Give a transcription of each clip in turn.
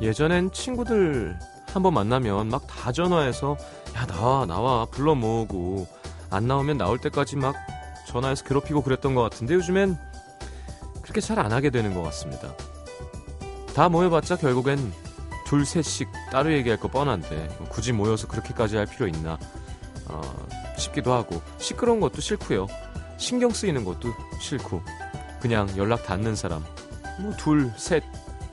예전엔 친구들 한번 만나면 막 다 전화해서 야 나와 나와. 불러 모으고 안 나오면 나올 때까지 막 전화해서 괴롭히고 그랬던 것 같은데 요즘엔 그렇게 잘 안 하게 되는 것 같습니다. 다 모여봤자 결국엔 둘 셋씩 따로 얘기할 거 뻔한데 굳이 모여서 그렇게까지 할 필요 있나? 어, 싶기도 하고. 시끄러운 것도 싫고요. 신경 쓰이는 것도 싫고. 그냥 연락 닿는 사람. 뭐 둘, 셋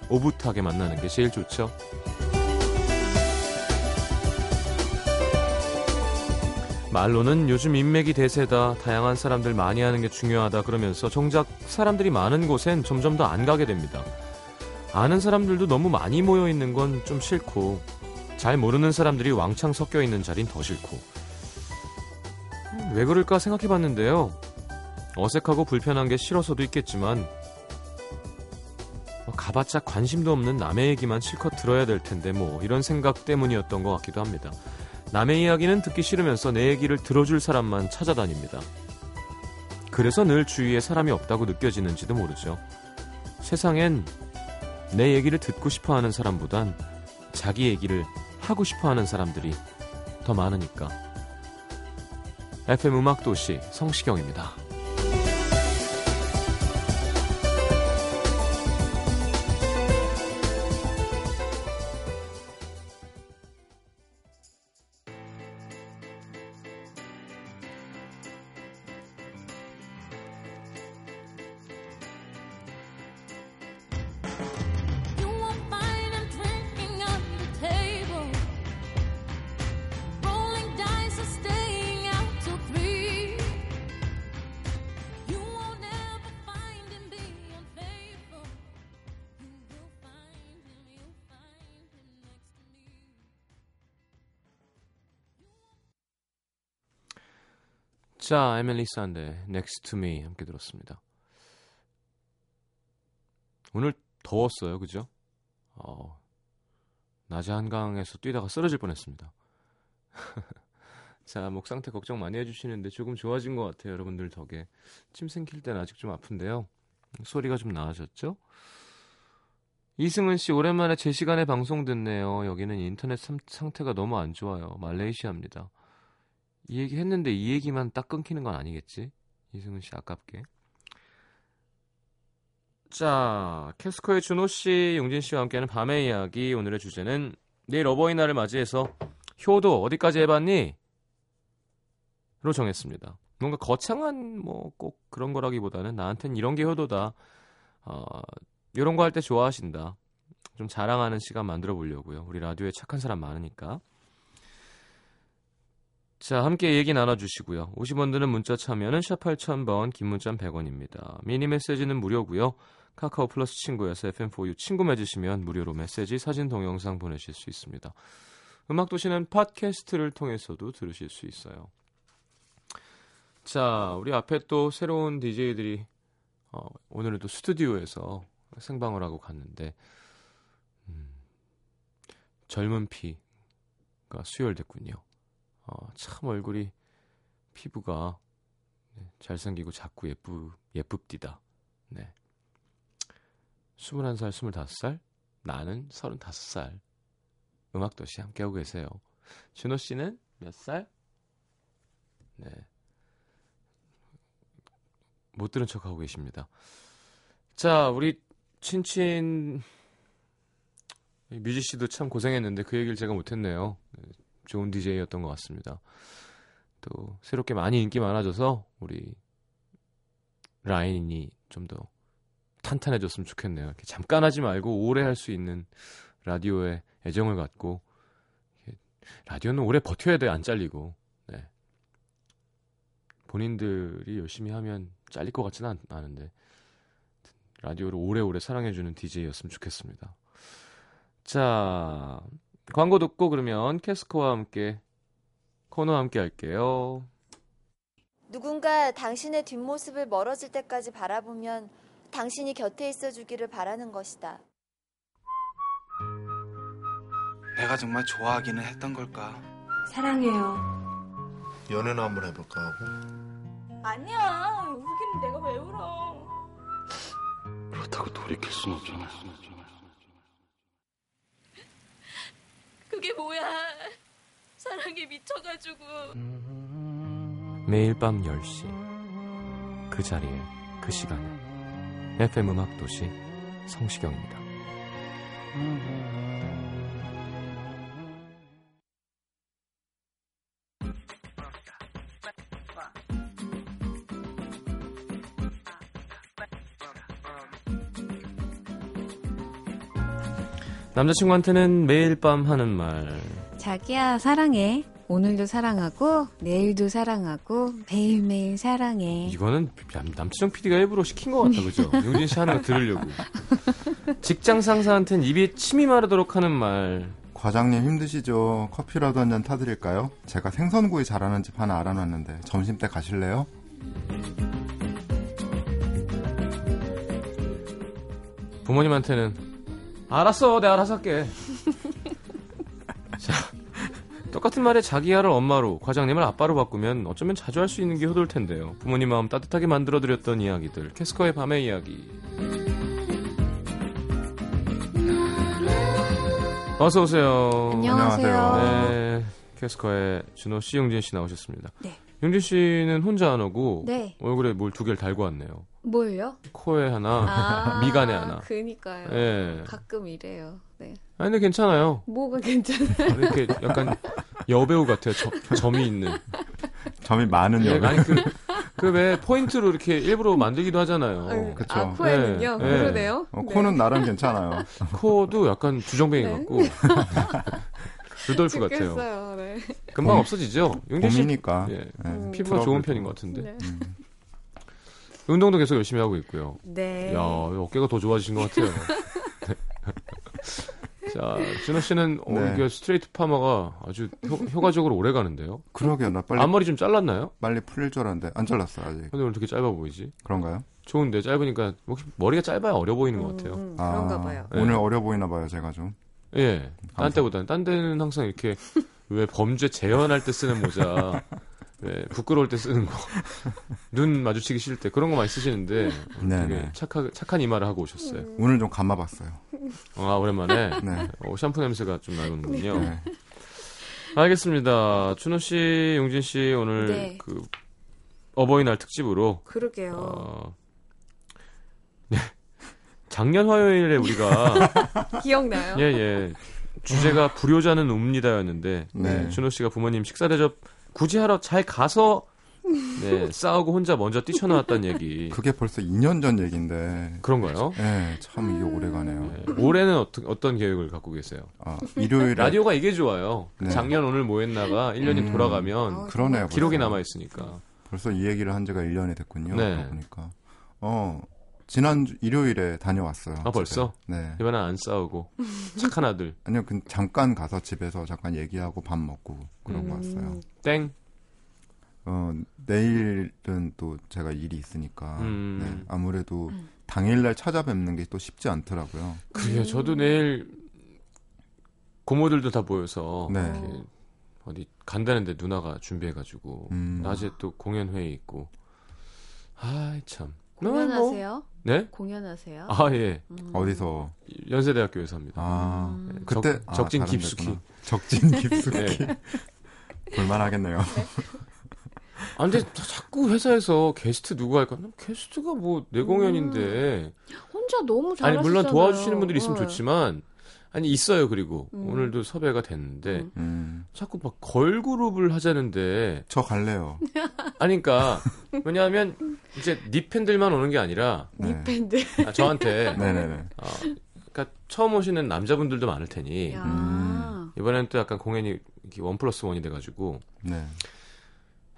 오붓하게 만나는 게 제일 좋죠. 말로는 요즘 인맥이 대세다, 다양한 사람들 많이 하는 게 중요하다 그러면서 정작 사람들이 많은 곳엔 점점 더 안 가게 됩니다. 아는 사람들도 너무 많이 모여 있는 건 좀 싫고, 잘 모르는 사람들이 왕창 섞여 있는 자리는 더 싫고. 왜 그럴까 생각해 봤는데요. 어색하고 불편한 게 싫어서도 있겠지만, 뭐 가봤자 관심도 없는 남의 얘기만 실컷 들어야 될 텐데 뭐 이런 생각 때문이었던 것 같기도 합니다. 남의 이야기는 듣기 싫으면서 내 얘기를 들어줄 사람만 찾아다닙니다. 그래서 늘 주위에 사람이 없다고 느껴지는지도 모르죠. 세상엔 내 얘기를 듣고 싶어 하는 사람보단 자기 얘기를 하고 싶어 하는 사람들이 더 많으니까. FM 음악도시 성시경입니다. 자, 에밀리 산데 Next to 함께 들었습니다. 오늘 더웠어요, 그죠? 어, 낮에 한강에서 뛰다가 쓰러질 뻔했습니다. 자, 목 상태 걱정 많이 해주시는데 조금 좋아진 것 같아요, 여러분들 덕에. 침 생길 땐 아직 좀 아픈데요. 소리가 좀 나아졌죠? 이승은 씨, 오랜만에 제 시간에 방송 듣네요. 여기는 인터넷 삼- 상태가 너무 안 좋아요. 말레이시아입니다. 이 얘기 했는데 이 얘기만 딱 끊기는 건 아니겠지? 이승은 씨 아깝게. 자, 캐스커의 준호 씨, 용진 씨와 함께하는 밤의 이야기. 오늘의 주제는 내일 어버이날을 맞이해서 효도 어디까지 해봤니? 로 정했습니다. 뭔가 거창한 뭐 꼭 그런 거라기보다는 나한텐 이런 게 효도다. 어, 이런 거 할 때 좋아하신다. 좀 자랑하는 시간 만들어 보려고요. 우리 라디오에 착한 사람 많으니까. 자, 함께 얘기 나눠주시고요. 50원 드는 문자 참여는 샵 8000번, 긴 문자는 100원입니다. 미니 메시지는 무료고요. 카카오 플러스 친구에서 FM4U 친구 맺으시면 무료로 메시지, 사진, 동영상 보내실 수 있습니다. 음악도시는 팟캐스트를 통해서도 들으실 수 있어요. 자, 우리 앞에 또 새로운 DJ들이 어, 오늘은 또 스튜디오에서 생방을 하고 갔는데 음, 젊은 피가 수혈됐군요. 어, 참 얼굴이 피부가 네, 잘생기고 작고 예쁘 예쁩디다. 네. 21살, 25살, 나는 35살. 음악도시 함께하고 계세요. 준호 씨는 몇 살? 네. 못 들은 척 하고 계십니다. 자, 우리 친친 뮤지 씨도 참 고생했는데 그 얘기를 제가 못했네요. 네, 좋은 DJ였던 것 같습니다. 또 새롭게 많이 인기 많아져서 우리 라인이 좀 더 탄탄해졌으면 좋겠네요. 잠깐 하지 말고 오래 할 수 있는 라디오에 애정을 갖고 라디오는 오래 버텨야 돼 안 잘리고 네. 본인들이 열심히 하면 잘릴 것 같지는 않, 않은데 라디오를 오래오래 사랑해주는 DJ였으면 좋겠습니다. 자 광고 듣고 그러면 캐스커와 함께 코너와 함께 할게요. 누군가 당신의 뒷모습을 멀어질 때까지 바라보면 당신이 곁에 있어 주기를 바라는 것이다. 내가 정말 좋아하기는 했던 걸까? 사랑해요. 연애나 한번 해볼까 하고 아니야. 울기는 내가 왜 울어? 그렇다고 돌이킬 순 없잖아. 그게 뭐야? 사랑에 미쳐가지고. 매일 밤 10시 그 자리에 그 시간에 FM 음악 도시 성시경입니다. 남자친구한테는 매일 밤 하는 말 자기야 사랑해. 오늘도 사랑하고 내일도 사랑하고 매일매일 사랑해. 이거는 남- 남치정 PD가 일부러 시킨 것 같다, 그죠? 용진 씨 하는 거 들으려고. 직장 상사한테는 입이 침이 마르도록 하는 말. 과장님 힘드시죠? 커피라도 한 잔 타드릴까요? 제가 생선구이 잘하는 집 하나 알아놨는데 점심 때 가실래요? 부모님한테는 알았어, 내가 알아서 할게. 자, 똑같은 말에 자기야를 엄마로, 과장님을 아빠로 바꾸면 어쩌면 자주 할 수 있는 게 효도일 텐데요. 부모님 마음 따뜻하게 만들어드렸던 이야기들. 캐스커의 밤의 이야기. 어서 오세요. 안녕하세요. 네, 캐스커의 준호 씨, 용진 씨 나오셨습니다. 네. 용진 씨는 혼자 안 오고 네. 얼굴에 뭘 두 개를 달고 왔네요. 뭘요? 코에 하나, 아, 미간에 하나. 그니까요. 예. 가끔 이래요. 네. 아니 근데 괜찮아요. 뭐가 괜찮아요? 이렇게 약간 여배우 같아요. 점, 점이 있는. 점이 많은 예, 여배. 아니 그 그왜 포인트로 이렇게 일부러 만들기도 하잖아요. 그쵸. 아, 코에는요? 네, 네. 그러네요. 어, 네. 코는 나름 괜찮아요. 코도 약간 주정뱅이 네. 같고 루돌프 같아요. 죽겠어요. 네. 금방 봄- 없어지죠. 용진 씨 봄이니까. 예. 예, 피부가 트러블도. 좋은 편인 것 같은데. 네. 음. 운동도 계속 열심히 하고 있고요. 네. 야 어깨가 더 좋아지신 것 같아요. 자 준호 씨는 어, 네. 이게 스트레이트 파마가 아주 효, 과적으로 오래 가는데요. 그러게요. 나 빨리 앞머리 좀 잘랐나요? 빨리 풀릴 줄 알았는데 안 잘랐어 아직. 근데 오늘 되게 짧아 보이지? 그런가요? 좋은데 짧으니까 혹시 머리가 짧아야 어려 보이는 것 같아요. 음, 아, 그런가 봐요. 네. 오늘 어려 보이나 봐요, 제가 좀. 예. 딴 때보다는 딴 데는 항상 이렇게 왜 범죄 재현할 때 쓰는 모자, 왜 부끄러울 때 쓰는 거, 눈 마주치기 싫을 때 그런 거 많이 쓰시는데 네, 되게 네. 착하, 착한 이마를 하고 오셨어요. 오늘 좀 감아봤어요. 아 오랜만에 네. 어, 샴푸 냄새가 좀 나는군요. 네. 알겠습니다. 준호 씨, 용진 씨 오늘 네. 그 어버이날 특집으로 그러게요. 어, 네. 작년 화요일에 우리가 기억나요? 예, 예. 주제가 불효자는 웁니다였는데 네. 네, 준호 씨가 부모님 식사 대접 굳이 하러 잘 가서 네, 싸우고 혼자 먼저 뛰쳐나왔다는 얘기. 그게 벌써 2년 전 얘기인데. 그런가요? 예, 참 이게 오래 가네요. 네, 올해는 어떤 어떤 계획을 갖고 계세요? 아, 일요일에 라디오가 이게 좋아요. 네. 작년 오늘 뭐 했나가 1년이 음. 돌아가면 그러네요. 기록이 벌써. 남아 있으니까. 벌써 이 얘기를 한 지가 1년이 됐군요. 네. 보니까. 어, 지난주 일요일에 다녀왔어요. 아, 벌써? 집에. 네. 이번엔 안 싸우고 착한 아들. 아니요, 그 잠깐 가서 집에서 잠깐 얘기하고 밥 먹고 그러고 왔어요. 땡. 어, 내일은 또 제가 일이 있으니까 음. 네, 아무래도 당일날 찾아뵙는 게 또 쉽지 않더라고요. 그게 저도 내일 고모들도 다 모여서 네. 어디 간다는데 누나가 준비해가지고 음. 낮에 또 공연 회의 있고. 아이 참. 뭐, 뭐. 공연하세요? 네? 공연하세요? 아 예. 어디서? 연세대학교에서 합니다. 아, 음. 그때 적- 아, 적진 깊숙이. 적진 깊숙이. 네. 볼만하겠네요. 아 근데 자- 자꾸 회사에서 게스트 누구 할까? 게스트가 뭐 내 공연인데. 혼자 너무 아니 잘하시잖아요. 물론 도와주시는 분들이 있으면 네. 좋지만 아니 있어요 그리고 음. 오늘도 섭외가 됐는데 음. 음, 자꾸 막 걸그룹을 하자는데 저 갈래요. 아니 그러니까 왜냐하면 이제 니 팬들만 오는 게 아니라 네. 밴드. 아, 저한테 네네네. 어, 그러니까 처음 오시는 남자분들도 많을 테니 야. 음. 이번엔 또 약간 공연이 이렇게 원 플러스 원이 돼가지고 네.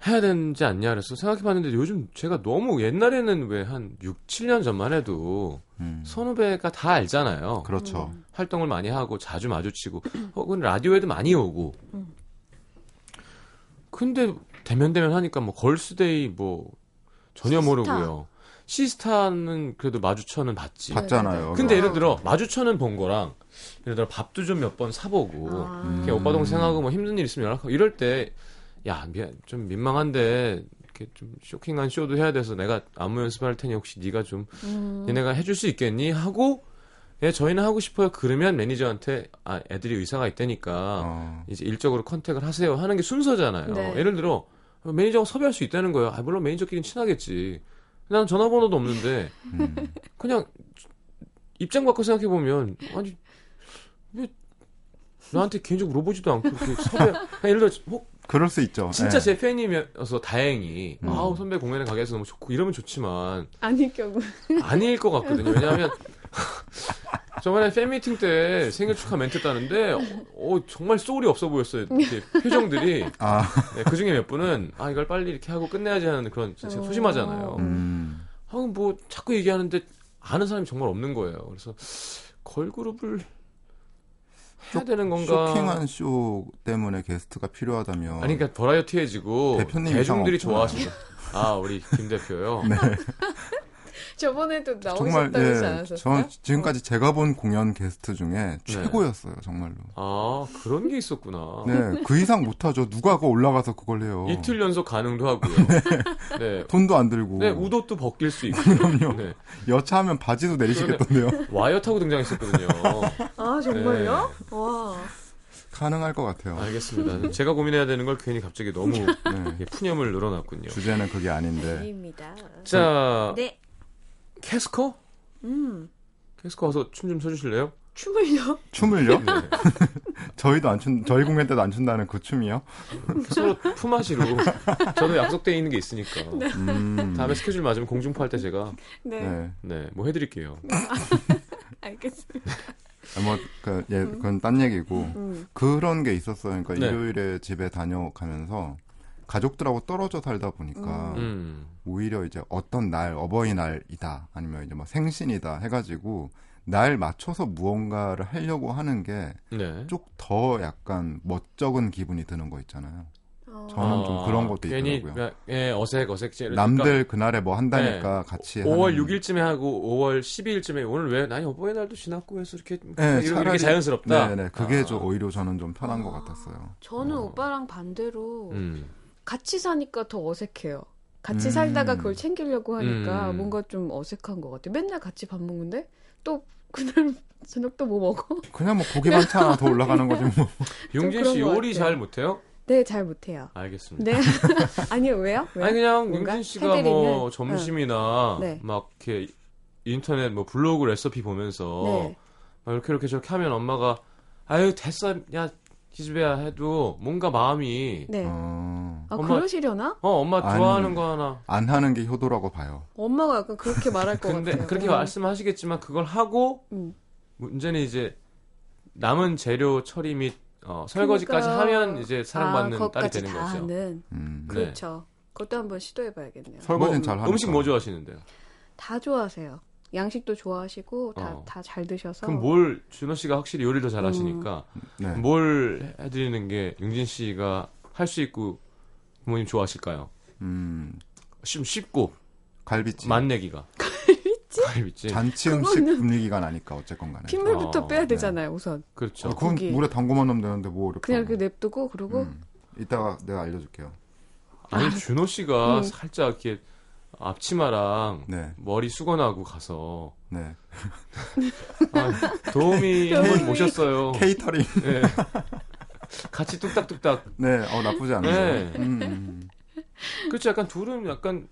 해야 되지 않냐 그래서 생각해봤는데 요즘 제가 너무 옛날에는 왜 한 6, 7년 전만 해도 음. 선후배가 다 알잖아요. 그렇죠. 활동을 많이 하고 자주 마주치고 혹은 라디오에도 많이 오고 음. 근데 데면데면하니까 뭐 걸스데이 뭐 전혀 시스타. 모르고요. 시스타는 그래도 마주쳐는 봤지. 봤잖아요. 근데 어. 예를 들어 마주쳐는 본 거랑 예를 들어 밥도 좀 몇 번 사보고 아. 음. 오빠 동생하고 뭐 힘든 일 있으면 연락하고 이럴 때 야 미안 좀 민망한데 이렇게 좀 쇼킹한 쇼도 해야 돼서 내가 안무 연습할 테니 혹시 네가 좀 음. 얘네가 해줄 수 있겠니 하고 예, 저희는 하고 싶어요. 그러면 매니저한테 아, 애들이 의사가 있다니까 어. 이제 일적으로 contact을 하세요 하는 게 순서잖아요. 네. 예를 들어 매니저가 섭외할 수 있다는 거예요. 아, 물론 매니저끼리는 친하겠지. 난 전화번호도 없는데 음. 그냥 입장 바꿔 생각해 보면 아니 왜 나한테 개인적으로 물어보지도 않고 섭외 예를 들어 뭐 그럴 수 있죠. 진짜 예. 제 팬이면서 다행히 음. 아우 선배 공연에 가게 해서 너무 좋고 이러면 좋지만 아닐 경우. 아닐 것 같거든요. 왜냐하면 저번에 팬미팅 때 생일 축하 멘트 했다는데 어, 정말 소울이 없어 보였어요. 이렇게 표정들이 아, 네, 그 중에 몇 분은 아 이걸 빨리 이렇게 하고 끝내야지 하는 그런 진짜 어. 소심하잖아요. 음. 아, 뭐 자꾸 얘기하는데 아는 사람이 정말 없는 거예요. 그래서 걸그룹을 해야 되는 건가? 쇼킹한 쇼 때문에 게스트가 필요하다면. 아니 그러니까 버라이어티해지고 대표님 대중들이. 좋아하시죠. 아 우리 김 대표요. 네. 저번에도 정말 나오셨다고 하지 예, 않았었어요? 전 지금까지 제가 본 공연 게스트 중에 최고였어요, 정말로. 아 그런 게 있었구나. 네, 그 이상 못하죠. 누가 그 올라가서 그걸 해요. 이틀 연속 가능도 하고요. 네. 돈도 안 들고. 네, 우도도 벗길 수 있고. 그럼요. 네. 여차하면 바지도 내리시겠던데요. 와이어 타고 등장했었거든요. 아 정말요? 네. 와. 가능할 것 같아요. 알겠습니다. 제가 고민해야 되는 걸 괜히 갑자기 너무 네. 예, 푸념을 늘어놨군요. 주제는 그게 아닌데. 아닙니다. 자, 네. 캐스커? 음. 캐스커 와서 춤 좀 춰주실래요? 춤을요? 춤을요? 네. 저희도 안 춘, 저희 공연 때도 안 춘다는 그 춤이요? 서로 품앗이로. 저도 약속돼 있는 게 있으니까. 음. 다음에 스케줄 맞으면 공중파 할 때 제가 네. 네. 네, 뭐 해드릴게요. 알겠습니다. 아, 뭐, 그, 예, 그건 딴 얘기고. 음. 그런 게 있었어요. 그러니까 네. 일요일에 집에 다녀가면서 가족들하고 떨어져 살다 보니까 음. 오히려 이제 어떤 날, 어버이날이다. 아니면 이제 뭐 생신이다. 해가지고 날 맞춰서 무언가를 하려고 하는 게 네. 쭉더 약간 멋쩍은 기분이 드는 거 있잖아요. 어. 저는 좀 그런 것도 괜히 있더라고요. 예, 어색 어색. 남들 그날에 뭐 한다니까 같이 5월 하는 6일쯤에 하고 5월 12일쯤에 오늘 왜 나이 어버이 날도 지났고 해서 이렇게 네, 이렇게 차라리- 자연스럽다. 네 네 그게 아. 좀 오히려 저는 좀 편한 것 같았어요. 저는 어. 오빠랑 반대로 음. 같이 사니까 더 어색해요. 같이 음. 살다가 그걸 챙기려고 하니까 음. 뭔가 좀 어색한 것 같아요. 맨날 같이 밥 먹는데 또 그날 저녁도 뭐 먹어? 그냥 뭐 고기 반찬 하나 더 올라가는 거지 뭐. 용진 씨것 요리. 잘 못해요? 네, 잘 못해요. 알겠습니다. 네. 아니요, 왜요? 왜요? 아니 그냥 용진 씨가 뭐 해드리면? 점심이나 네. 막 이렇게 인터넷 뭐 블로그 레시피 보면서 네. 막 이렇게 이렇게 저렇게 하면 엄마가 아유 됐어 야 기집애야 해도 뭔가 마음이 네. 어, 아, 엄마- 그러시려나? 어 엄마 아니. 좋아하는 거 하나 안 하는 게 효도라고 봐요. 엄마가 약간 그렇게 말할 것 근데 같아요. 그렇게 음. 말씀하시겠지만 그걸 하고 음. 문제는 이제 남은 재료 처리 및 어, 설거지까지 그러니까- 하면 이제 사랑받는 아, 딸이 그것까지 되는 다 거죠. 하는. 음. 네. 그렇죠. 그것도 한번 시도해봐야겠네요. 설거지는 뭐, 잘 하니까. 음식 뭐 좋아하시는데요? 다 좋아하세요. 양식도 좋아하시고 다 어. 다잘 드셔서. 그럼 뭘 준호 씨가 확실히 요리를 더 잘하시니까 네. 뭘 해드리는 게 용진 씨가 할 수 있고 부모님 좋아하실까요? 음, 좀 쉽고 갈비찜. 맛내기가 갈비찜 갈비찜 잔치 음식 분위기가 나니까 어쨌건 간에. 핏물부터 어, 빼야 네. 되잖아요, 우선. 그렇죠. 어, 그건 고기. 물에 담궈만 넣으면 되는데 뭐 이렇게. 그냥. 이렇게 냅두고 그러고 음. 이따가 내가 알려줄게요. 아니 준호 씨가 음. 살짝 이렇게 앞치마랑 네, 머리 수건하고 가서 네. 아, 도우미 한번 모셨어요. 케이터링. 예. 같이 뚝딱뚝딱. 네, 어 나쁘지 않네요. 네. 음, 음. 그렇죠. 약간 둘은 약간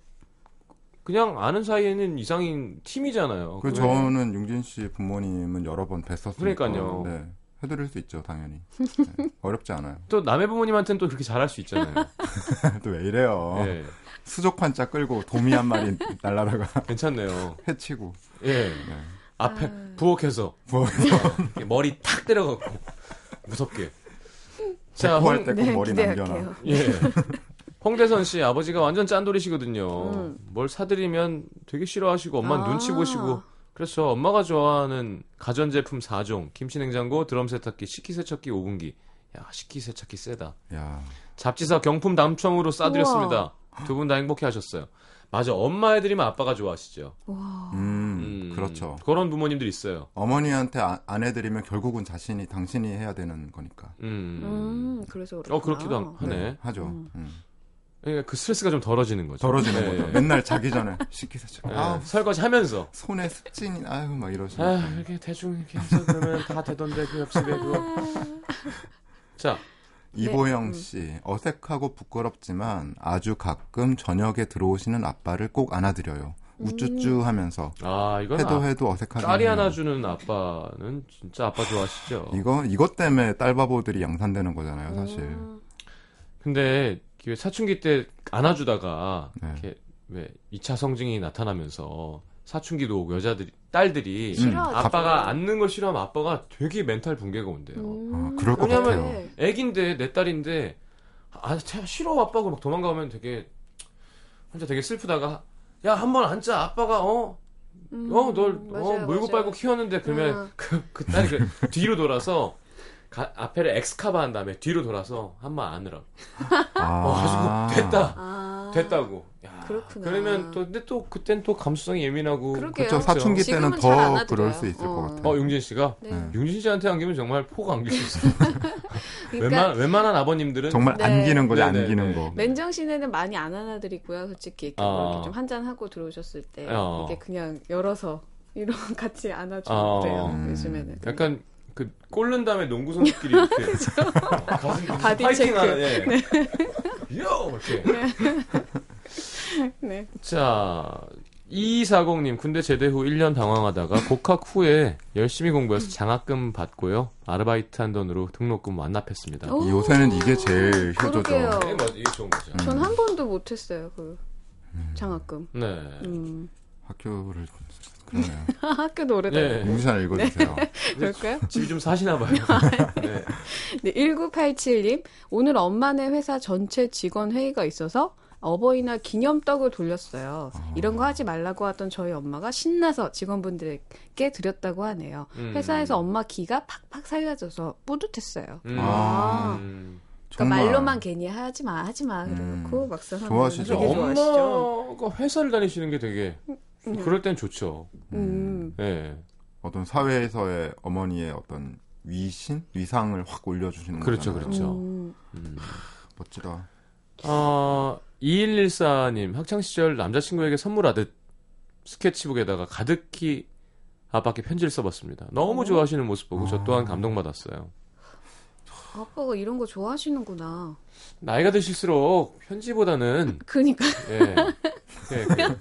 그냥 아는 사이에는 이상인 팀이잖아요. 그 저는 용진 씨 부모님은 여러 번 뵀었으니까. 그러니까요. 네, 해드릴 수 있죠, 당연히. 네, 어렵지 않아요. 또 남의 부모님한테는 또 그렇게 잘할 수 있잖아요. 또 왜 이래요? 예. 수족 한자 끌고 도미 한 마리 날라다가 괜찮네요. 해치고. 예. 네. 앞에 아. 부엌에서 부엌에서 머리 탁 때려갖고 무섭게. 자, 홍, 때꼭 네, 머리 기대할게요. 남겨놔. 예. 홍대선 씨 아버지가 완전 짠돌이시거든요. 음. 뭘 사드리면 되게 싫어하시고 엄마 아. 눈치 보시고 그렇죠. 엄마가 좋아하는 가전제품 4종, 김치냉장고, 드럼 세탁기, 식기세척기, 오븐기. 야, 식기세척기 세다. 야, 잡지사 경품 당첨으로 싸드렸습니다. 두 분 다 행복해 하셨어요. 맞아. 엄마 해드리면 아빠가 좋아하시죠. 와. 음, 그렇죠. 그런 부모님들 있어요. 어머니한테 아- 안 해드리면 결국은 자신이 당신이 해야 되는 거니까. 음. 음, 그래서 그렇구나. 어, 그렇기도 하- 하네. 하죠. 음. 음. 그러니까 그 스트레스가 좀 덜어지는 거죠. 덜어지는 네. 거죠. 맨날 자기 전에 시키세요. 네. 아 설거지 하면서 손에 습진이 아유 막 이러시니까. 아 이렇게 대충 이렇게 해서 그러면 다 되던데 그 옆집에 그거 자 이보영 씨 어색하고 부끄럽지만 아주 가끔 저녁에 들어오시는 아빠를 꼭 안아드려요. 우쭈쭈 하면서 아, 이건 해도 아, 해도 어색하게 딸이 하나 주는 아빠는 진짜 아빠 좋아하시죠. 이거 이것 때문에 딸 바보들이 양산되는 거잖아요, 사실. 음. 근데 그 사춘기 때 안아주다가 네. 이렇게 왜 2차 성징이 나타나면서 사춘기도 오고 여자들이 딸들이 싫어하죠. 아빠가 안는 걸 싫어하면 아빠가 되게 멘탈 붕괴가 온대요. 음. 아, 그럴 것 왜냐면 같아요. 애긴데 내 딸인데 아쟤 싫어 아빠가 막 도망가면 되게 혼자 되게 슬프다가 야 한 번 앉자 아빠가 어 음, 어, 널, 어, 맞아요, 물고 맞아요. 빨고 키웠는데, 그러면, 음. 그, 그 딸이 그, 뒤로 돌아서, 가- 앞에를 엑스카바 한 다음에, 뒤로 돌아서, 한 번 안으라고. 어, 아, 가지고, 됐다! 아. 됐다고. 야, 그렇구나. 그러면 또, 근데 또, 그땐 또 감수성이 예민하고. 그렇죠. 사춘기 때는 더. 그럴 수 있을 어. 것 같아요. 어, 용진 씨가? 네. 네. 용진 씨한테 안기면 정말 폭 안길 수 있어요. 그러니까 웬만, 웬만한 아버님들은. 정말 네. 안기는 거지, 네, 네, 안기는 네. 거. 맨정신에는 많이 안 안아드리고요. 솔직히 이렇게, 뭐 어. 이렇게 좀 한잔 하고 들어오셨을 때 어. 이게 그냥 열어서 이런 같이 안아주고 어. 그래요. 음. 요즘에는. 약간, 그, 골 넣은 다음에 농구 선수끼리 이렇게. 어, 가슴 body 파이팅 체크. 하는, 예. 요! 이렇게. 네. 자, 2240님, 군대 제대 후 1년 방황하다가 복학 후에 열심히 공부해서 장학금 받고요. 아르바이트 한 돈으로 등록금 완납했습니다. 오. 요새는 이게 제일. 그러게요. 네, 맞아. 이게 좋은 거죠. 전 한 번도 못했어요. 그 장학금. 네. 음. 학교를 그러네요. 학교도 오래됐 네. 공지사를 읽어주세요. 그럴까요? 집이 좀 사시나 봐요. 네. 네, 1987님. 오늘 엄마네 회사 전체 직원 회의가 있어서 어버이날 기념떡을 돌렸어요. 이런 거 하지 말라고 하던 저희 엄마가 신나서 직원분들에게 드렸다고 하네요. 음. 회사에서 엄마 기가 팍팍 살려져서 뿌듯했어요. 음. 아. 음. 그러니까 정말. 말로만 괜히 하지 마, 하지 마. 그래놓고 음. 막상 좋아하시죠? 엄마가 회사를 다니시는 게 되게 음. 그럴 땐 좋죠. 음. 네. 어떤 사회에서의 어머니의 어떤 위신, 위상을 확 올려주시는 그렇죠, 거잖아요. 그렇죠. 음. 음. 멋지다. 어, 2114님, 학창시절 남자친구에게 선물하듯 스케치북에다가 가득히 아빠께 편지를 써봤습니다. 너무 어? 좋아하시는 모습 보고 저 아. 또한 감동받았어요. 아빠가 이런 거 좋아하시는구나. 나이가 드실수록 편지보다는, 그니까 예, 예, 그,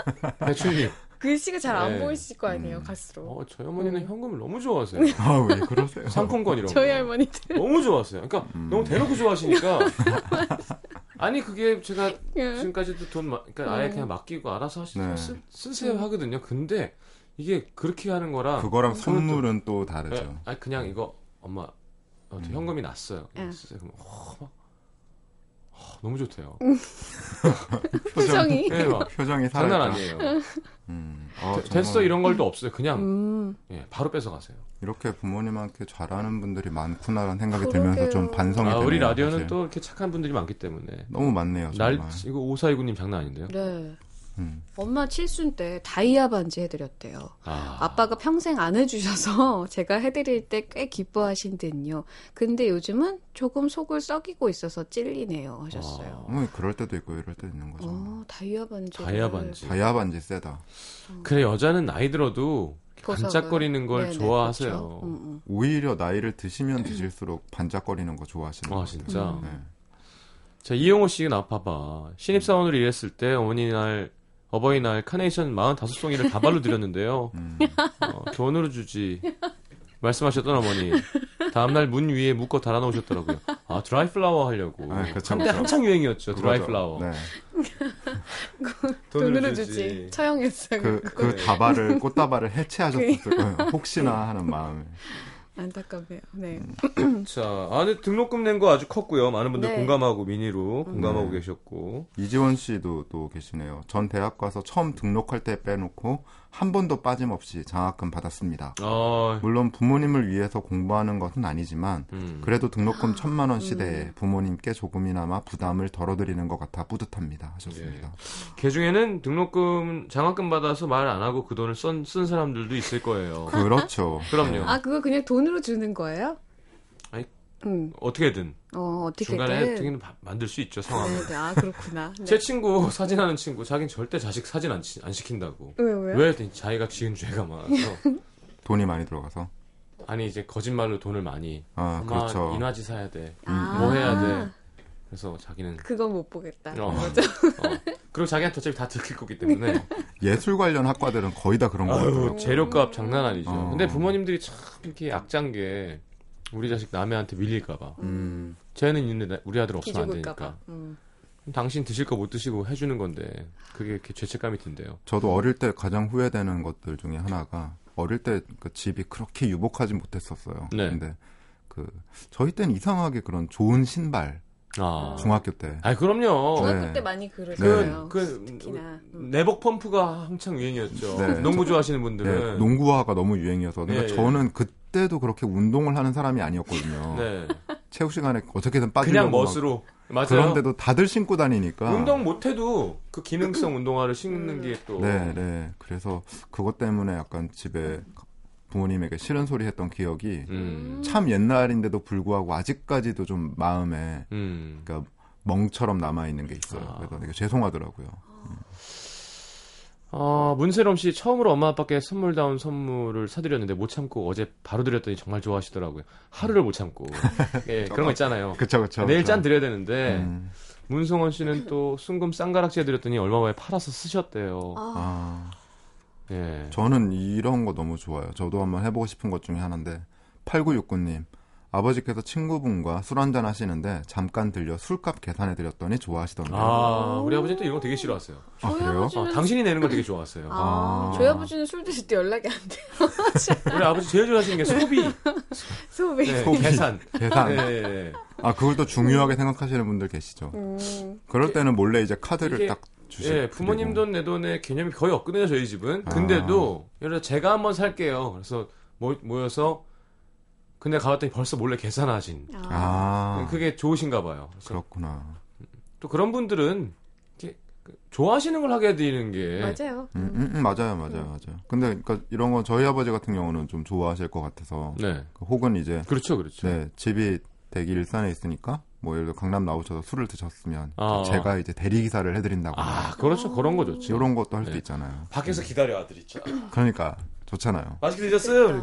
대출님, 글씨가 잘 안 네. 보이실 거 아니에요, 음. 갈수록. 어, 저희 어머니는 음. 현금을 너무 좋아하세요. 아, 왜 그러세요? 상품권 이런 거. 저희 할머니들. 너무 좋아하세요. 그러니까 음. 너무 대놓고 좋아하시니까. 아니, 그게 제가 예. 지금까지도 돈, 마- 그러니까 아예 음. 그냥 맡기고 알아서 하시, 네. 쓰, 쓰세요 음. 하거든요. 근데 이게 그렇게 하는 거랑 그거랑 또- 선물은 또 네, 다르죠. 아니 그냥 이거 엄마 어, 저 음. 현금이 났어요. 응. 쓰세요. 그러면 어, 막, 어, 너무 좋대요. 표정이. 예, 막 표정이 장난 아니에요. 음. 아, 되- 정말 됐어 이런 걸도 없어요. 그냥 음. 예, 바로 뺏어 가세요. 이렇게 부모님한테 잘하는 분들이 많구나라는 생각이 그러게요. 들면서 좀 반성이 아, 되네요. 우리 라디오는 사실. 또 이렇게 착한 분들이 많기 때문에 너무 많네요. 정말. 날 이거 오사이구님 장난 아닌데요? 네. 음. 엄마 칠순 때 다이아 반지 해드렸대요. 아, 아빠가 평생 안 해주셔서 제가 해드릴 때 꽤 기뻐하신듯요. 근데 요즘은 조금 속을 썩이고 있어서 찔리네요 하셨어요. 어머니 그럴 때도 있고 이럴 때도 있는 거죠. 어, 다이아 반지. 다이아 반지. 다이아 반지 세다. 그래 여자는 나이 들어도. 반짝거리는 걸 네네, 좋아하세요. 그렇죠. 음, 음. 오히려 나이를 드시면 드실수록 반짝거리는 거 좋아하시는 아거 진짜. 음. 네. 자 이영호 씨가 나 봐봐. 신입사원으로 일했을 때 어머니 날 어버이날 카네이션 45송이를 다발로 드렸는데요. 음. 어, 돈으로 주지. 말씀하셨던 어머니. 다음날 문 위에 묶어 달아놓으셨더라고요. 아, 드라이 플라워 하려고. 아, 그쵸, 한때 그쵸. 한창 유행이었죠, 드라이. 플라워. 네. 돈으로 주지. 처형했어요. 그. 그 다발을, 꽃다발을 해체하셨을 거예요. 혹시나 하는 마음에. 안타깝네요. 네. 자, 아, 근데 등록금 낸 거 아주 컸고요. 많은 분들 네. 공감하고 미니로 공감하고 네. 계셨고. 이지원 씨도 또 계시네요. 전 대학 가서 처음 등록할 때 빼놓고 한 번도 빠짐없이 장학금 받았습니다. 아, 물론 부모님을 위해서 공부하는 것은 아니지만 음. 그래도 등록금 천만 원 음. 시대에 부모님께 조금이나마 부담을 덜어드리는 것 같아 뿌듯합니다. 하셨습니다. 걔 중에는 등록금, 장학금 받아서 말 안 하고 그 돈을 쓴, 쓴 사람들도 있을 거예요. 그렇죠. 그럼요. 아, 그거 그냥 돈으로 주는 거예요? 음. 어떻게든 어, 어떻게든. 중간에 어떻게든 바- 만들 수 있죠 상황. 네, 네. 아, 그렇구나. 네. 제 친구 사진하는 친구 자기는 절대 자식 사진 안, 치- 안 시킨다고. 왜, 왜요? 왜? 했더니 자기가 지은 죄가 많아서 돈이 많이 들어가서. 아니 이제 거짓말로 돈을 많이 아, 엄마 그렇죠. 인화지 사야 돼. 아. 뭐 해야 돼. 그래서 자기는 그건 못 보겠다. 어. 어. 그리고 자기한테 어차피 다 들킬 거기 때문에 예술 관련 학과들은 거의 다 그런 거 아유, 같아요. 재료값 장난 아니죠. 어. 근데 부모님들이 참 이렇게 약짠 게 우리 자식 남애한테 밀릴까봐. 음, 쟤는 있는데 나- 우리 아들 없으면 안. 되니까. 음. 당신 드실 거 못 드시고 해주는 건데 그게 이렇게 죄책감이 든대요. 저도 어릴 때 가장 후회되는 것들 중에 하나가 어릴 때 그 집이 그렇게 유복하지 못했었어요. 네. 근데 그 저희 때는 이상하게 그런 좋은 신발 아, 중학교 때 아 그럼요. 중학교 네. 때 많이 그, 그러잖아요. 그 특히나. 음. 내복 펌프가 한창 유행이었죠. 네. 농구 좋아하시는 네, 분들은 농구화가 너무 유행이어서 근데 예, 예. 저는 그 때도 그렇게 운동을 하는 사람이 아니었거든요. 네. 체육 시간에 어떻게든 빠지려고 그냥 막 멋으로 맞아요. 그런데도 다들 신고 다니니까 운동 못해도 그 기능성 운동화를 신는 게 또. 네, 네. 그래서 그것 때문에 약간 집에 부모님에게 싫은 소리 했던 기억이 음. 참 옛날인데도 불구하고 아직까지도 좀 마음에 음. 그러니까 멍처럼 남아 있는 게 있어요. 아. 그래서 되게 죄송하더라고요. 아, 문세롬 씨 처음으로 엄마 아빠께 선물다운 선물을 사드렸는데 못 참고 어제 바로 드렸더니 정말 좋아하시더라고요. 하루를 못 참고. 예, 그런 거 있잖아요. 그쵸, 그쵸. 내일 그쵸. 짠 드려야 되는데 음, 문송원 씨는 또 순금 쌍가락지에 드렸더니 얼마 만에 팔아서 쓰셨대요. 아, 예. 저는 이런 거 너무 좋아요. 저도 한번 해보고 싶은 것 중에 하나인데 8969님 아버지께서 친구분과 술 한잔 하시는데 잠깐 들려 술값 계산해 드렸더니 좋아하시던데요. 아, 우리 아버지 또 이런 거 되게 싫어하세요. 아, 그래요? 아버지는 어, 당신이 내는 걸 되게 좋아하세요. 아, 아. 저희 아버지는 술 드실 때 연락이 안 돼요. 우리 아버지 제일 좋아하시는 게 소비, 소비. 네, 소비. 계산. 계산. 네, 네, 네. 아, 그걸 또 중요하게 생각하시는 분들 계시죠. 음, 그럴 때는 몰래 이제 카드를 이게- 딱 주시고. 예, 부모님 돈 내 돈의 개념이 거의 없거든요, 저희 집은. 아. 근데도, 예를 들어 제가 한번 살게요. 그래서 모, 모여서, 근데 가봤더니 벌써 몰래 계산하신. 아. 아, 그게 좋으신가 봐요. 그렇구나. 또 그런 분들은, 그 좋아하시는 걸 하게 되는 게. 맞아요. 음, 음, 음, 맞아요, 맞아요, 맞아요. 근데 그러니까 이런 거 저희 아버지 같은 경우는 좀 좋아하실 것 같아서 네. 그 혹은 이제 그렇죠, 그렇죠. 네 집이 대기 일산에 있으니까 뭐 예를 들어 강남 나오셔서 술을 드셨으면 아. 제가 이제 대리 기사를 해드린다거나 아, 그렇죠. 그런 거 좋죠. 이런 것도 할수 네. 있잖아요. 밖에서 기다려, 아들 있죠. 그러니까 좋잖아요. 맛있게 드셨어요?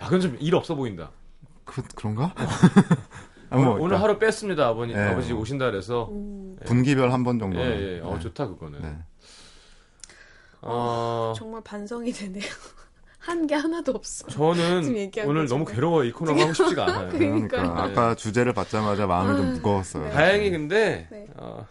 아, 그건 좀 일 없어 보인다. 그 그런가? 아, 오늘, 뭐, 오늘 그러니까 하루 뺐습니다, 아버님. 네. 아버지 오신다 그래서. 음, 분기별 한번 예, 정도는. 예. 어, 네. 좋다, 그거는. 네. 어, 정말 반성이 되네요. 한 게 하나도 없어. 저는 오늘 거 너무. 괴로워 이 코너가 하고 싶지가 않아요. 그러니까 그러니까. 아까 주제를 받자마자 마음이 좀 아, 무거웠어요. 네. 다행히 근데 네. 어,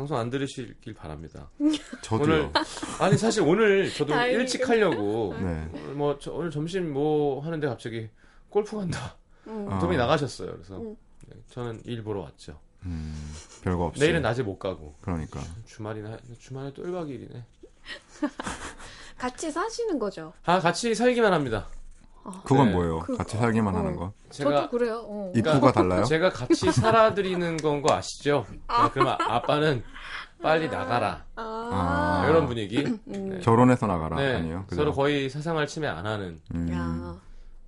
방송 안 들으시길 바랍니다. 저도요. 오늘 아니 사실 오늘 저도 다행히 일찍. 하려고 네. 오늘 뭐 저- 오늘 점심 뭐 하는데 갑자기 골프 간다. 음. 분이 나가셨어요. 그래서 음. 네, 저는 일 보러 왔죠. 음, 별거 없이. 내일은 낮에 못 가고 그러니까. 주말이나 주말에 또 1박 2일이네. 같이 사시는 거죠. 아 같이 살기만 합니다. 그건 네. 뭐예요? 그- 같이 살기만 어. 하는 거. 제가 저도 그래요. 어. 입구가 달라요? 제가 같이 살아드리는 건 거 아시죠? 자, 그러면 아빠는 빨리 나가라. 아. 아. 이런 분위기. 음. 네. 결혼해서 나가라 네, 아니에요? 그죠? 서로 거의 사생활 침해 안 하는. 음, 야.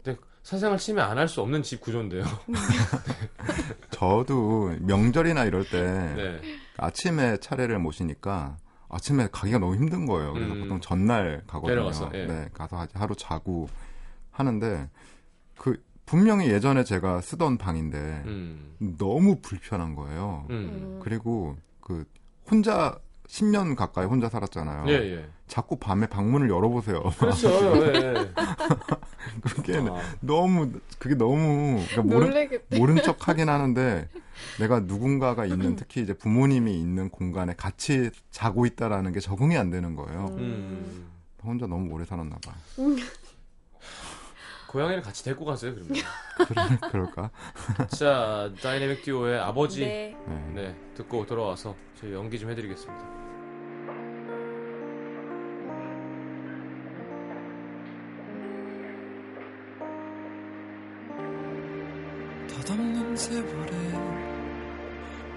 근데 사생활 침해 안 할 수 없는 집 구조인데요. 저도 명절이나 이럴 때 네. 아침에 차례를 모시니까 아침에 가기가 너무 힘든 거예요. 그래서 음. 보통 전날 가거든요. 내려가서, 예. 네, 가서 하- 하루 자고 하는데 그 분명히 예전에 제가 쓰던 방인데 음. 너무 불편한 거예요. 음. 그리고 그 혼자 10년 가까이 혼자 살았잖아요. 예, 예. 자꾸 밤에 방문을 열어보세요. 그렇죠. 예. 그게 아, 너무 그게 너무 그러니까 모른. 모른 척 하긴 하는데 내가 누군가가 있는 특히 이제 부모님이 있는 공간에 같이 자고 있다라는 게 적응이 안 되는 거예요. 음. 혼자 너무 오래 살았나 봐. 고양이를 같이 데리고 가세요, 그러면. 그럴- 그럴까? 자, 다이내믹 듀오의 아버지. 네. 네. 듣고 돌아와서 저희 연기 좀 해드리겠습니다. 덧없는 세월에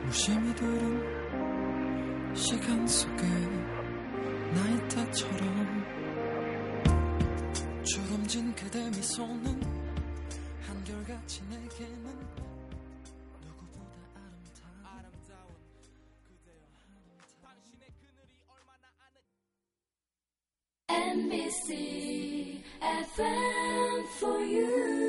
무심히 들은 시간 속에 손은 한결같이 내게는 누구보다 아름다운, 아름다운 그대여. 아름다운 당신의 그늘이 얼마나 아는 MBC FM for you.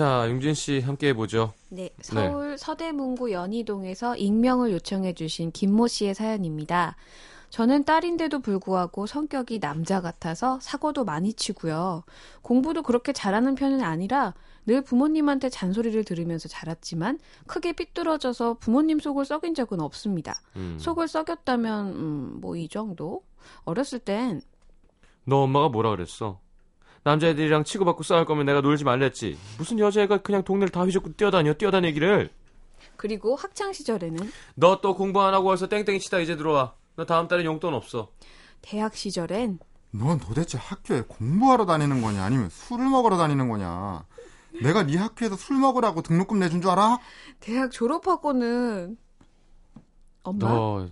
자, 용진 씨 함께 해보죠. 네, 서울 서대문구 연희동에서 익명을 요청해 주신 김모 씨의 사연입니다. 저는 딸인데도 불구하고 성격이 남자 같아서 사고도 많이 치고요. 공부도 그렇게 잘하는 편은 아니라 늘 부모님한테 잔소리를 들으면서 자랐지만 크게 삐뚤어져서 부모님 속을 썩인 적은 없습니다. 음. 속을 썩였다면 음, 뭐 이 정도? 어렸을 땐 너 엄마가 뭐라 그랬어? 남자애들이랑 치고받고 싸울 거면 내가 놀지 말랬지. 무슨 여자애가 그냥 동네를 다 휘젓고 뛰어다녀, 뛰어다니기를. 그리고 학창 시절에는 너 또 공부 안 하고 와서 땡땡이 치다 이제 들어와. 너 다음 달엔 용돈 없어. 대학 시절엔 넌 도대체 학교에 공부하러 다니는 거냐 아니면 술을 먹으러 다니는 거냐? 내가 네 학교에서 술 먹으라고 등록금 내준 줄 알아? 대학 졸업하고는 엄마 너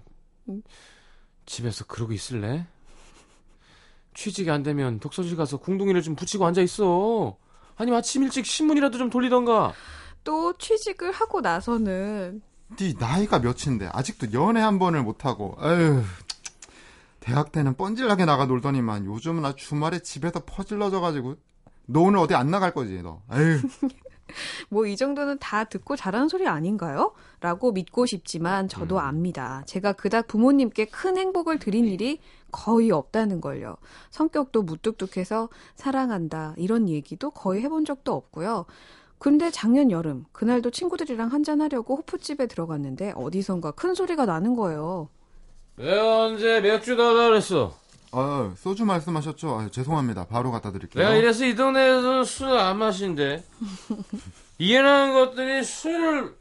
집에서 그러고 있을래? 취직이 안 되면 독서실 가서 궁둥이를 좀 붙이고 앉아 있어. 아니 아침 일찍 신문이라도 좀 돌리던가. 또 취직을 하고 나서는 네 나이가 몇인데 아직도 연애 한 번을 못 하고. 에휴. 대학 때는 뻔질나게 나가 놀더니만 요즘은 아 주말에 집에서 퍼질러져 가지고 너 오늘 어디 안 나갈 거지 너. 에휴. 뭐이 정도는 다 듣고 잘하는 소리 아닌가요? 라고 믿고 싶지만 저도 압니다. 제가 그닥 부모님께 큰 행복을 드린 일이 거의 없다는 걸요. 성격도 무뚝뚝해서 사랑한다 이런 얘기도 거의 해본 적도 없고요. 근데 작년 여름 그날도 친구들이랑 한잔하려고 호프집에 들어갔는데 어디선가 큰 소리가 나는 거예요. 내가 언제 맥주 달라 그랬어? 아, 소주 말씀하셨죠? 아, 죄송합니다. 바로 갖다 드릴게요. 내가 이래서 이 동네에서는 술을 안 마신대. 이해하는 것들이 술을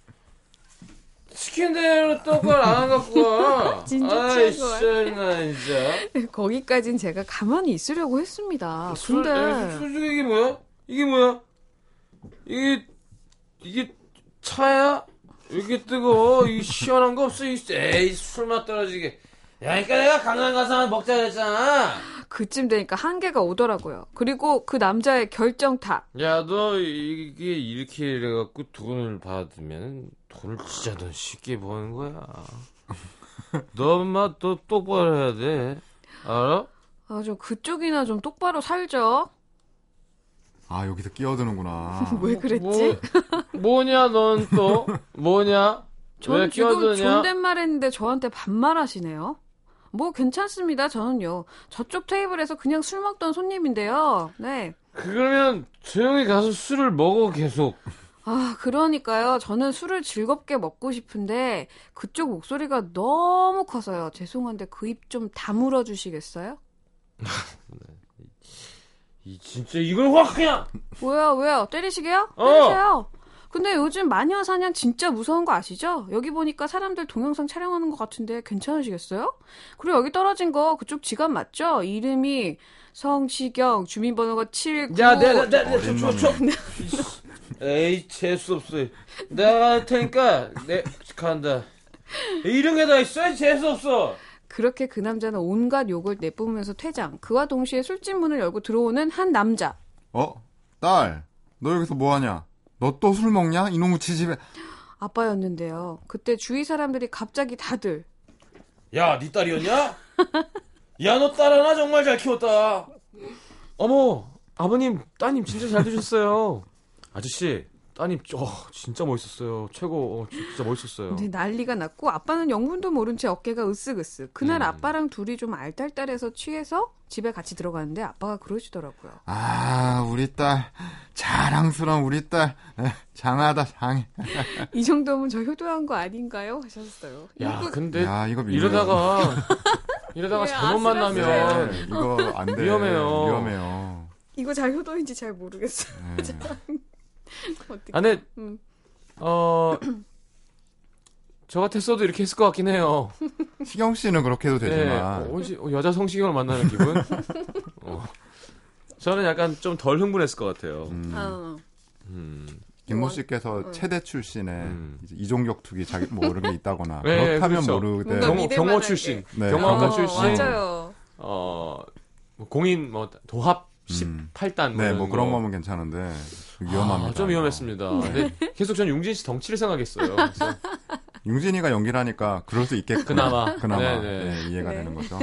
시킨 대로 똑바로 안 갖고 와. 진짜 아이, 취한 것 같아. 나 진짜. 거기까진 제가 가만히 있으려고 했습니다. 술, 근데 야, 술 중에 이게 뭐야? 이게 뭐야? 이게 이게 차야? 이렇게 뜨거? 이 시원한 거 없어? 이- 에이 술맛 떨어지게. 야, 그러니까 내가 강남 가서 먹자 그랬잖아. 그쯤 되니까 한계가 오더라고요. 그리고 그 남자의 결정타. 야, 너 이게 이렇게 이래갖고 돈을 받으면 돈을 진짜 넌 쉽게 버는 거야. 너 엄마 또 똑바로 해야 돼. 알아? 아, 저 그쪽이나 좀 똑바로 살죠. 아, 여기서 끼어드는구나. 왜 그랬지? 뭐, 냐 넌 또? 뭐냐? 왜전 지금 끼어드냐? 존댓말 했는데 저한테 반말하시네요. 뭐 괜찮습니다. 저는요. 저쪽 테이블에서 그냥 술 먹던 손님인데요. 네. 그러면 조용히 가서 술을 먹어 계속. 아, 그러니까요. 저는 술을 즐겁게 먹고 싶은데 그쪽 목소리가 너무 커서요. 죄송한데 그 입 좀 다물어 주시겠어요? 이 진짜 이걸 확 그냥. 왜요? 왜요? 때리시게요? 어. 때리세요. 근데 요즘 마녀 사냥 진짜 무서운 거 아시죠? 여기 보니까 사람들 동영상 촬영하는 것 같은데 괜찮으시겠어요? 그리고 여기 떨어진 거 그쪽 지갑 맞죠? 이름이 성시경 주민번호가 79 야, 내가 내가 어린 내가 줘, 줘. 에이 재수 없어. 내가 할 테니까 내 간다. 이런 게 다 있어? 재수 없어. 그렇게 그 남자는 온갖 욕을 내뿜으면서 퇴장. 그와 동시에 술집 문을 열고 들어오는 한 남자. 어? 딸, 너 여기서 뭐 하냐? 너 또 술 먹냐? 이놈의 치집에. 아빠였는데요. 그때 주위 사람들이 갑자기 다들 야, 네 딸이었냐? 야, 너 딸 하나 정말 잘 키웠다. 어머, 아버님, 따님 진짜 잘 두셨어요. 아저씨, 따님, 어, 진짜 멋있었어요. 최고, 어, 진짜 멋있었어요. 네, 난리가 났고 아빠는 영문도 모른 채 어깨가 으쓱으쓱. 그날 음. 아빠랑 둘이 좀 알딸딸해서 취해서 집에 같이 들어갔는데 아빠가 그러시더라고요. 아, 우리 딸. 자랑스러운 우리 딸. 에, 장하다, 장해. 이 정도면 저 효도한 거 아닌가요? 하셨어요. 야, 이거- 근데 야, 이거. 이러다가 이러다가 왜 잘못? 만나면 네, 이거 안 돼. 위험해요. 위험해요. 이거 잘 효도인지 잘 모르겠어요. 네. 어떻게? 아, 근데 음. 어. 저 같았어도 이렇게 했을 것 같긴 해요. 시경 씨는 그렇게 해도 네, 되지만. 어, 혹시 여자 성시경을 만나는 기분? 어. 저는 약간 좀 덜 흥분했을 것 같아요. 음, 아, 음. 김모 씨께서 응. 체대 출신에 음. 이제 이종격 투기 자기 뭐 이런 게 있다거나 네, 그렇다면 그렇죠. 모르되 경호. 경호 출신, 네, 경호학과 경호. 출신, 맞아요. 어, 뭐 공인 뭐 도합 음. 18단 네, 이런 뭐 그런 거. 거면 괜찮은데 위험합니다. 아, 좀. 위험했습니다. 근데 계속 전 용진 씨 덩치를 생각했어요. 융진이가 연기를 하니까 그럴 수 있겠구나. 그나마. 그나마. 네, 이해가 네. 되는 거죠.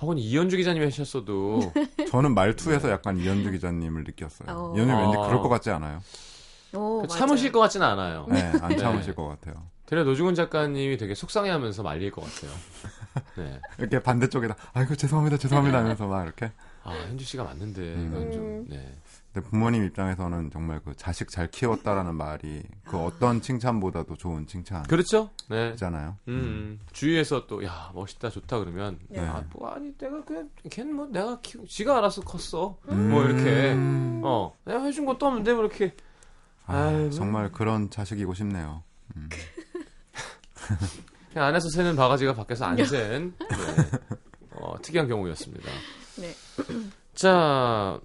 혹은 이현주 기자님이 하셨어도 저는 말투에서 약간 이현주 기자님을 느꼈어요. 어. 이현주 왠지 아. 그럴 것 같지 않아요? 오, 그 참으실 것 같지는 않아요. 네, 안 네. 참으실 것 같아요. 되려 노중훈 작가님이 되게 속상해하면서 말릴 것 같아요. 네. 이렇게 반대쪽에다 아이고 죄송합니다 죄송합니다 하면서 막 이렇게 아 현주 씨가 맞는데 음. 이건 좀 네. 근데 부모님 입장에서는 정말 그 자식 잘 키웠다라는 말이 그 어떤 칭찬보다도 좋은 칭찬이잖아요. 그렇죠. 네. 음. 음, 주위에서 또, 야, 멋있다, 좋다, 그러면, 네. 아, 뭐, 아니, 내가 그냥, 걔는 뭐, 내가 키우, 지가 알아서 컸어. 음. 뭐, 이렇게, 어, 내가 해준 것도 없는데, 뭐, 이렇게, 아. 정말 그런 자식이고 싶네요. 음. 그냥 안에서 새는 바가지가 밖에서 안 센, 네. 어, 특이한 경우였습니다. 네. 자,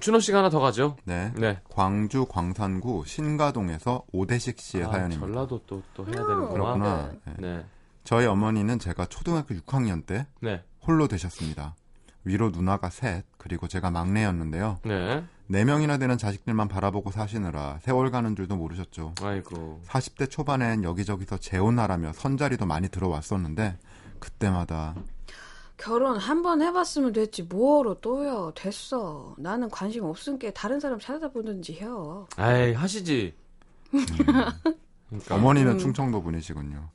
준호 씨가 하나 더 가죠. 네. 네. 광주 광산구 신가동에서 오대식 씨의 아, 사연입니다. 전라도 또, 또 해야 되는구나. 그렇구나. 네. 네. 저희 어머니는 제가 초등학교 6학년 때 네. 홀로 되셨습니다. 위로 누나가 셋, 그리고 제가 막내였는데요. 네. 네 명이나 되는 자식들만 바라보고 사시느라 세월 가는 줄도 모르셨죠. 아이고. 40대 초반엔 여기저기서 재혼하라며 선자리도 많이 들어왔었는데 그때마다 결혼 한 번 해봤으면 됐지 뭐하러 또요 됐어 나는 관심 없으니까 다른 사람 찾아보든지 해요 아이, 하시지. 그러니까. 어머니는 음. 충청도 분이시군요.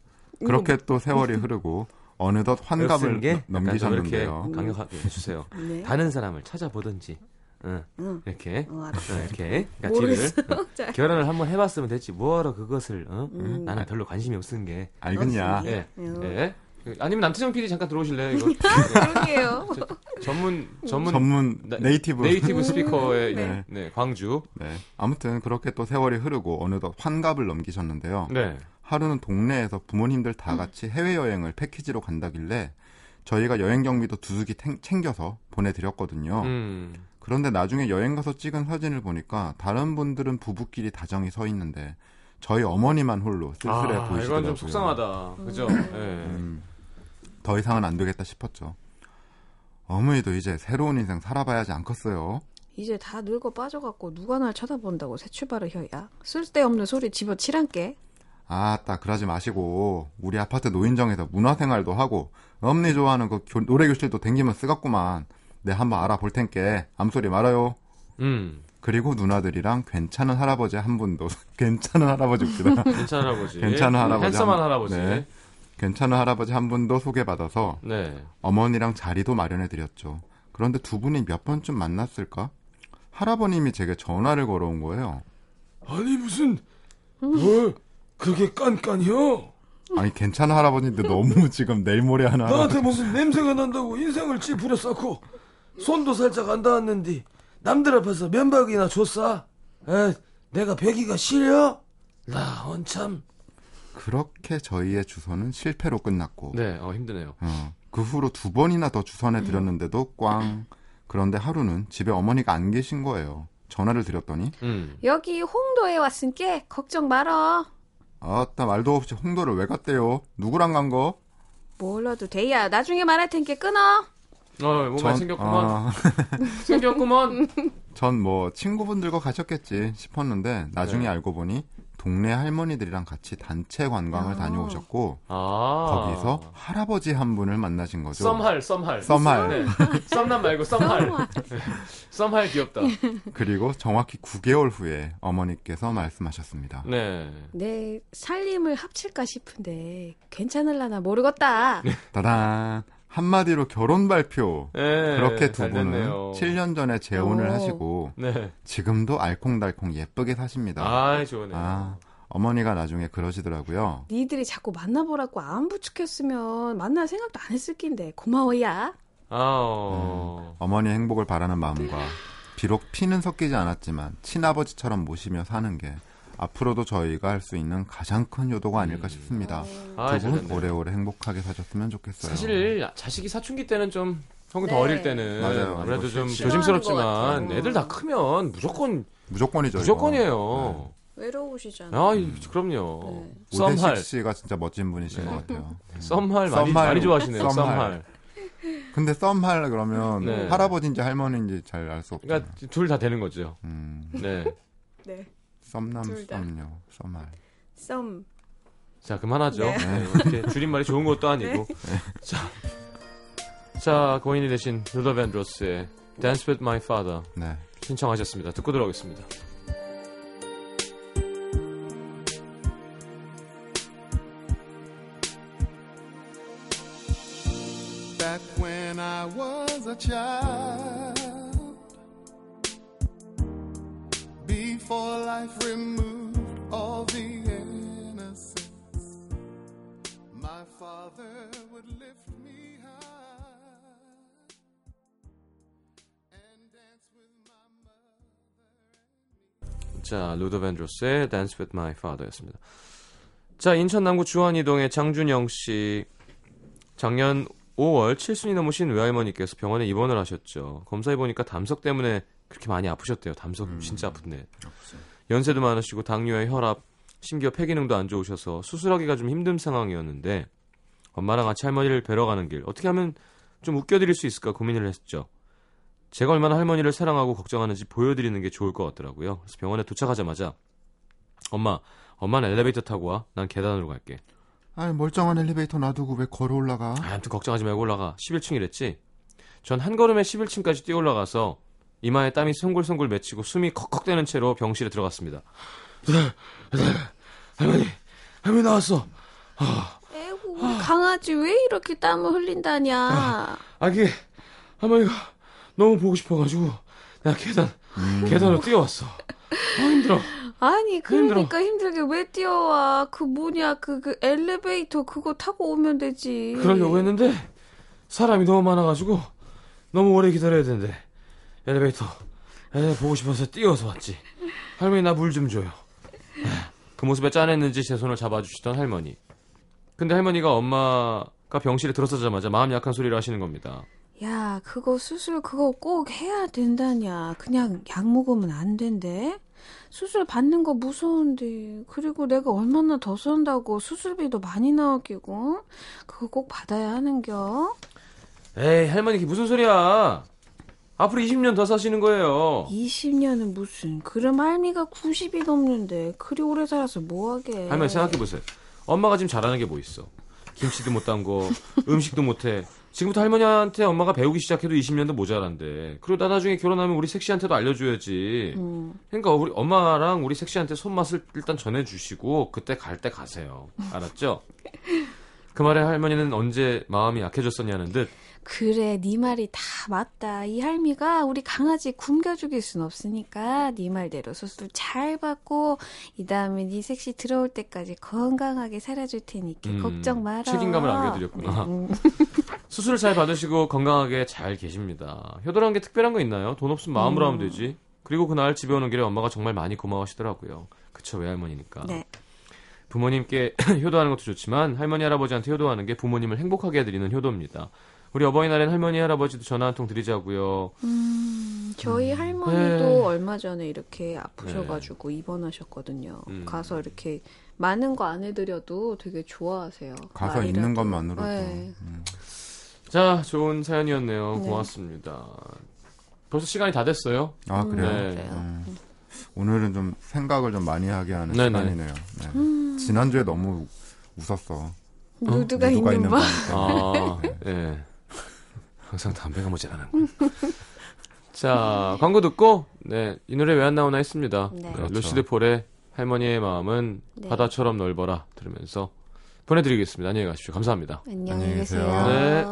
그렇게 또 세월이 흐르고 어느덧 환갑을 게 넘- 넘기셨는데요. 강력하게 해주세요. 네. 다른 사람을 찾아보든지, 응, 응. 이렇게, 어. 응, 이렇게, 그러니까 모르겠어. 뒤를, 응. 자. 결혼을 한번 해봤으면 됐지. 뭐하러 그것을, 어? 음. 나는 별로 관심이 없은게. 알겠냐? 예, 음. 예. 아니면 남태정 PD 잠깐 들어오실래요? 이거 그러게요 전문 전문 전문 나- native. Native speaker의 네. 네. 광주. 네. 아무튼 그렇게 또 세월이 흐르고 어느덧 환갑을 넘기셨는데요. 네. 하루는 동네에서 부모님들 다 같이 해외 여행을 패키지로 간다길래 저희가 여행 경비도 두둑이 탱- 챙겨서 보내드렸거든요. 음. 그런데 나중에 여행 가서 찍은 사진을 보니까 다른 분들은 부부끼리 다정히 서 있는데 저희 어머니만 홀로 쓸쓸해 아, 보이시더라고요. 이건 좀 속상하다. 그죠? 예. 음, 더 이상은 안 되겠다 싶었죠. 어머니도 이제 새로운 인생 살아봐야지 않겠어요. 이제 다 늙어 빠져갖고 누가 날 쳐다본다고 새 출발을 해야 쓸데없는 소리 집어치란게 아따 그러지 마시고 우리 아파트 노인정에서 문화생활도 하고 엄니 좋아하는 그 교- 노래교실도 댕기면 쓰겠구만. 내 한번 알아볼 텐께 암소리 말아요. 음. 그리고 누나들이랑 괜찮은 할아버지 한 분도 괜찮은 할아버지 웃기다. 괜찮은 할아버지. 괜찮은 할아버지 핸섬한 한- 할아버지. 네. 네. 괜찮은 할아버지 한 분도 소개받아서 네. 어머니랑 자리도 마련해 드렸죠. 그런데 두 분이 몇 번쯤 만났을까? 할아버님이 제게 전화를 걸어온 거예요. 아니 무슨 뭘 그렇게 깐깐해요? 아니 괜찮은 할아버지인데 너무 지금 내일 모레 하나 나한테 무슨 냄새가 난다고 인생을 찌푸려 쌓고 손도 살짝 안 닿았는데 남들 앞에서 면박이나 줬어? 에, 내가 배기가 싫어? 나 원참 그렇게 저희의 주소는 실패로 끝났고 네. 어, 힘드네요. 어, 그 후로 두 번이나 더 주선해 드렸는데도 꽝. 그런데 하루는 집에 어머니가 안 계신 거예요. 전화를 드렸더니 음. 여기 홍도에 왔으니까 걱정 말어 아따 말도 없이 홍도를 왜 갔대요? 누구랑 간 거? 몰라도 돼야 나중에 말할 테니까 끊어 어, 뭔가 생겼구만. 아, 생겼구만. 전 뭐 친구분들과 가셨겠지 싶었는데 나중에 네. 알고 보니 동네 할머니들이랑 같이 단체 관광을 아. 다녀오셨고 아. 거기서 할아버지 한 분을 만나신 거죠. 썸할, 썸할. 썸할. 네. 썸남 말고 썸할. 네. 썸할 귀엽다. 그리고 정확히 9개월 후에 어머니께서 말씀하셨습니다. 네. 내 살림을 합칠까 싶은데 괜찮을라나 모르겠다 따단 한마디로 결혼 발표. 네. 그렇게 두잘 분은 됐네요. 7년 전에 재혼을 오. 하시고 네. 지금도 알콩달콩 예쁘게 사십니다. 아, 좋네요. 아, 어머니가 나중에 그러시더라고요. 니들이 자꾸 만나보라고 안 부축했으면 만날 생각도 안 했을 낀데 고마워야 아, 어. 어머니의 행복을 바라는 마음과 비록 피는 섞이지 않았지만 친아버지처럼 모시며 사는 게 앞으로도 저희가 할 수 있는 가장 큰 효도가 아닐까 싶습니다. 아, 두분 잘됐네요. 오래오래 행복하게 사셨으면 좋겠어요. 사실 자식이 사춘기 때는 좀더 네. 어릴 때는 맞아요. 아무래도 좀 조심스럽지만. 애들 다 크면 무조건 무조건이죠. 이거. 무조건이에요. 외로우시잖아 아, 이- 그럼요. 오대식 썸할, 씨가 진짜 멋진 분이신 네. 것 같아요. 썸할 많이 썸할. 많이 좋아하시네요. 썸할. 근데 썸할 그러면 네. 할아버지인지 할머니인지 잘 알 수 없잖아. 그러니까 둘 다 되는 거죠. 음, 네. 네. 썸남. 썸녀 썸할. 썸. 자, 그만하죠. 네. 네, 이렇게 줄임말이 좋은 것도 아니고. 자, 자, 고인이 되신 루더 밴드로스의 Dance with My Father 네. 신청하셨습니다. 듣고 들어오겠습니다. Back when I was a child, before life removed all the innocence, my father would lift me high and dance with my mother. 자, 루더 밴드로스의 Dance with My Father였습니다. 자, 인천 남구 주안이동의 장준영 씨. 작년 5월 7순이 넘으신 외할머니께서 병원에 입원을 하셨죠. 검사해 보니까 담석 때문에 그렇게 많이 아프셨대요. 담석 진짜 아픈데. 연세도 많으시고 당뇨에 혈압, 심지어 폐기능도 안 좋으셔서 수술하기가 좀 힘든 상황이었는데 엄마랑 같이 할머니를 뵈러 가는 길 어떻게 하면 좀 웃겨드릴 수 있을까 고민을 했죠. 제가 얼마나 할머니를 사랑하고 걱정하는지 보여드리는 게 좋을 것 같더라고요. 그래서 병원에 도착하자마자 엄마, 엄마는 엘리베이터 타고 와. 난 계단으로 갈게. 아니 멀쩡한 엘리베이터 놔두고 왜 걸어 올라가? 아, 아무튼 걱정하지 말고 올라가. 11층이랬지? 전 한 걸음에 11층까지 뛰어 올라가서 이마에 땀이 송골송골 맺히고 숨이 컥컥대는 채로 병실에 들어갔습니다. 할머니, 할머니 나왔어. 에고 우리 강아지 왜 이렇게 땀을 흘린다냐. 아, 그 할머니가 너무 보고 싶어가지고 내가 계단, 계단으로 뛰어왔어. 아, 힘들어. 아니 그러니까 힘들게 왜 뛰어와 그 뭐냐 그, 그 엘리베이터 그거 타고 오면 되지 그러려고 했는데 사람이 너무 많아가지고 너무 오래 기다려야 되는데 엘리베이터 에 보고 싶어서 뛰어서 왔지. 할머니 나 물 좀 줘요. 그 모습에 짠했는지 제 손을 잡아주시던 할머니. 근데 할머니가 엄마가 병실에 들어서자마자 마음 약한 소리를 하시는 겁니다. 야 그거 수술 그거 꼭 해야 된다냐 그냥 약 먹으면 안 된대 수술 받는 거 무서운데 그리고 내가 얼마나 더 쓴다고 수술비도 많이 나오기고 그거 꼭 받아야 하는겨 에이, 할머니 그게 무슨 소리야? 앞으로 20년 더 사시는 거예요. 20년은 무슨 그럼 할미가 90이 넘는데 그리 오래 살아서 뭐하게 할머니 생각해 보세요. 엄마가 지금 잘하는 게 뭐 있어? 김치도 못 담고, 음식도 못해. 지금부터 할머니한테 엄마가 배우기 시작해도 20년도 모자란데. 나 나중에 결혼하면 우리 섹시한테도 알려줘야지. 음. 그러니까 우리 엄마랑 우리 섹시한테 손맛을 일단 전해주시고, 그때 갈 때 가세요. 알았죠? 그 말에 할머니는 언제 마음이 약해졌었냐는 듯, 그래, 네 말이 다 맞다. 이 할미가 우리 강아지 굶겨 죽일 순 없으니까 네 말대로 수술 잘 받고 이 다음에 네 섹시 들어올 때까지 건강하게 살아줄 테니까 음, 걱정 마라. 책임감을 안겨드렸구나. 음. 수술 잘 받으시고 건강하게 잘 계십니다. 효도라는 게 특별한 거 있나요? 돈 없으면 마음으로 하면 되지. 그리고 그날 집에 오는 길에 엄마가 정말 많이 고마워하시더라고요. 그쵸, 외할머니니까. 네. 부모님께 효도하는 것도 좋지만 할머니, 할아버지한테 효도하는 게 부모님을 행복하게 해드리는 효도입니다. 우리 어버이날엔 할머니, 할아버지도 전화 한 통 드리자고요. 음, 저희 할머니도 네. 얼마 전에 이렇게 아프셔가지고 입원하셨거든요. 음. 가서 이렇게 많은 거 안 해드려도 되게 좋아하세요. 가서 말이라도. 있는 것만으로도. 네. 음. 자, 좋은 사연이었네요. 네. 고맙습니다. 벌써 시간이 다 됐어요. 아 그래요? 네. 음. 오늘은 좀 생각을 좀 많이 하게 하는 네네. 시간이네요. 네. 지난주에 너무 웃었어. 누드가 누가 있는 방. 아, 예. 항상 담배가 모자라는 거. 자, 광고 듣고, 네, 이 노래 왜 안 나오나 했습니다. 네. 네, 그렇죠. 루시드 폴의 할머니의 마음은 네. 바다처럼 넓어라 들으면서 보내드리겠습니다. 안녕히 가십시오. 감사합니다. 안녕히. 계세요. 네.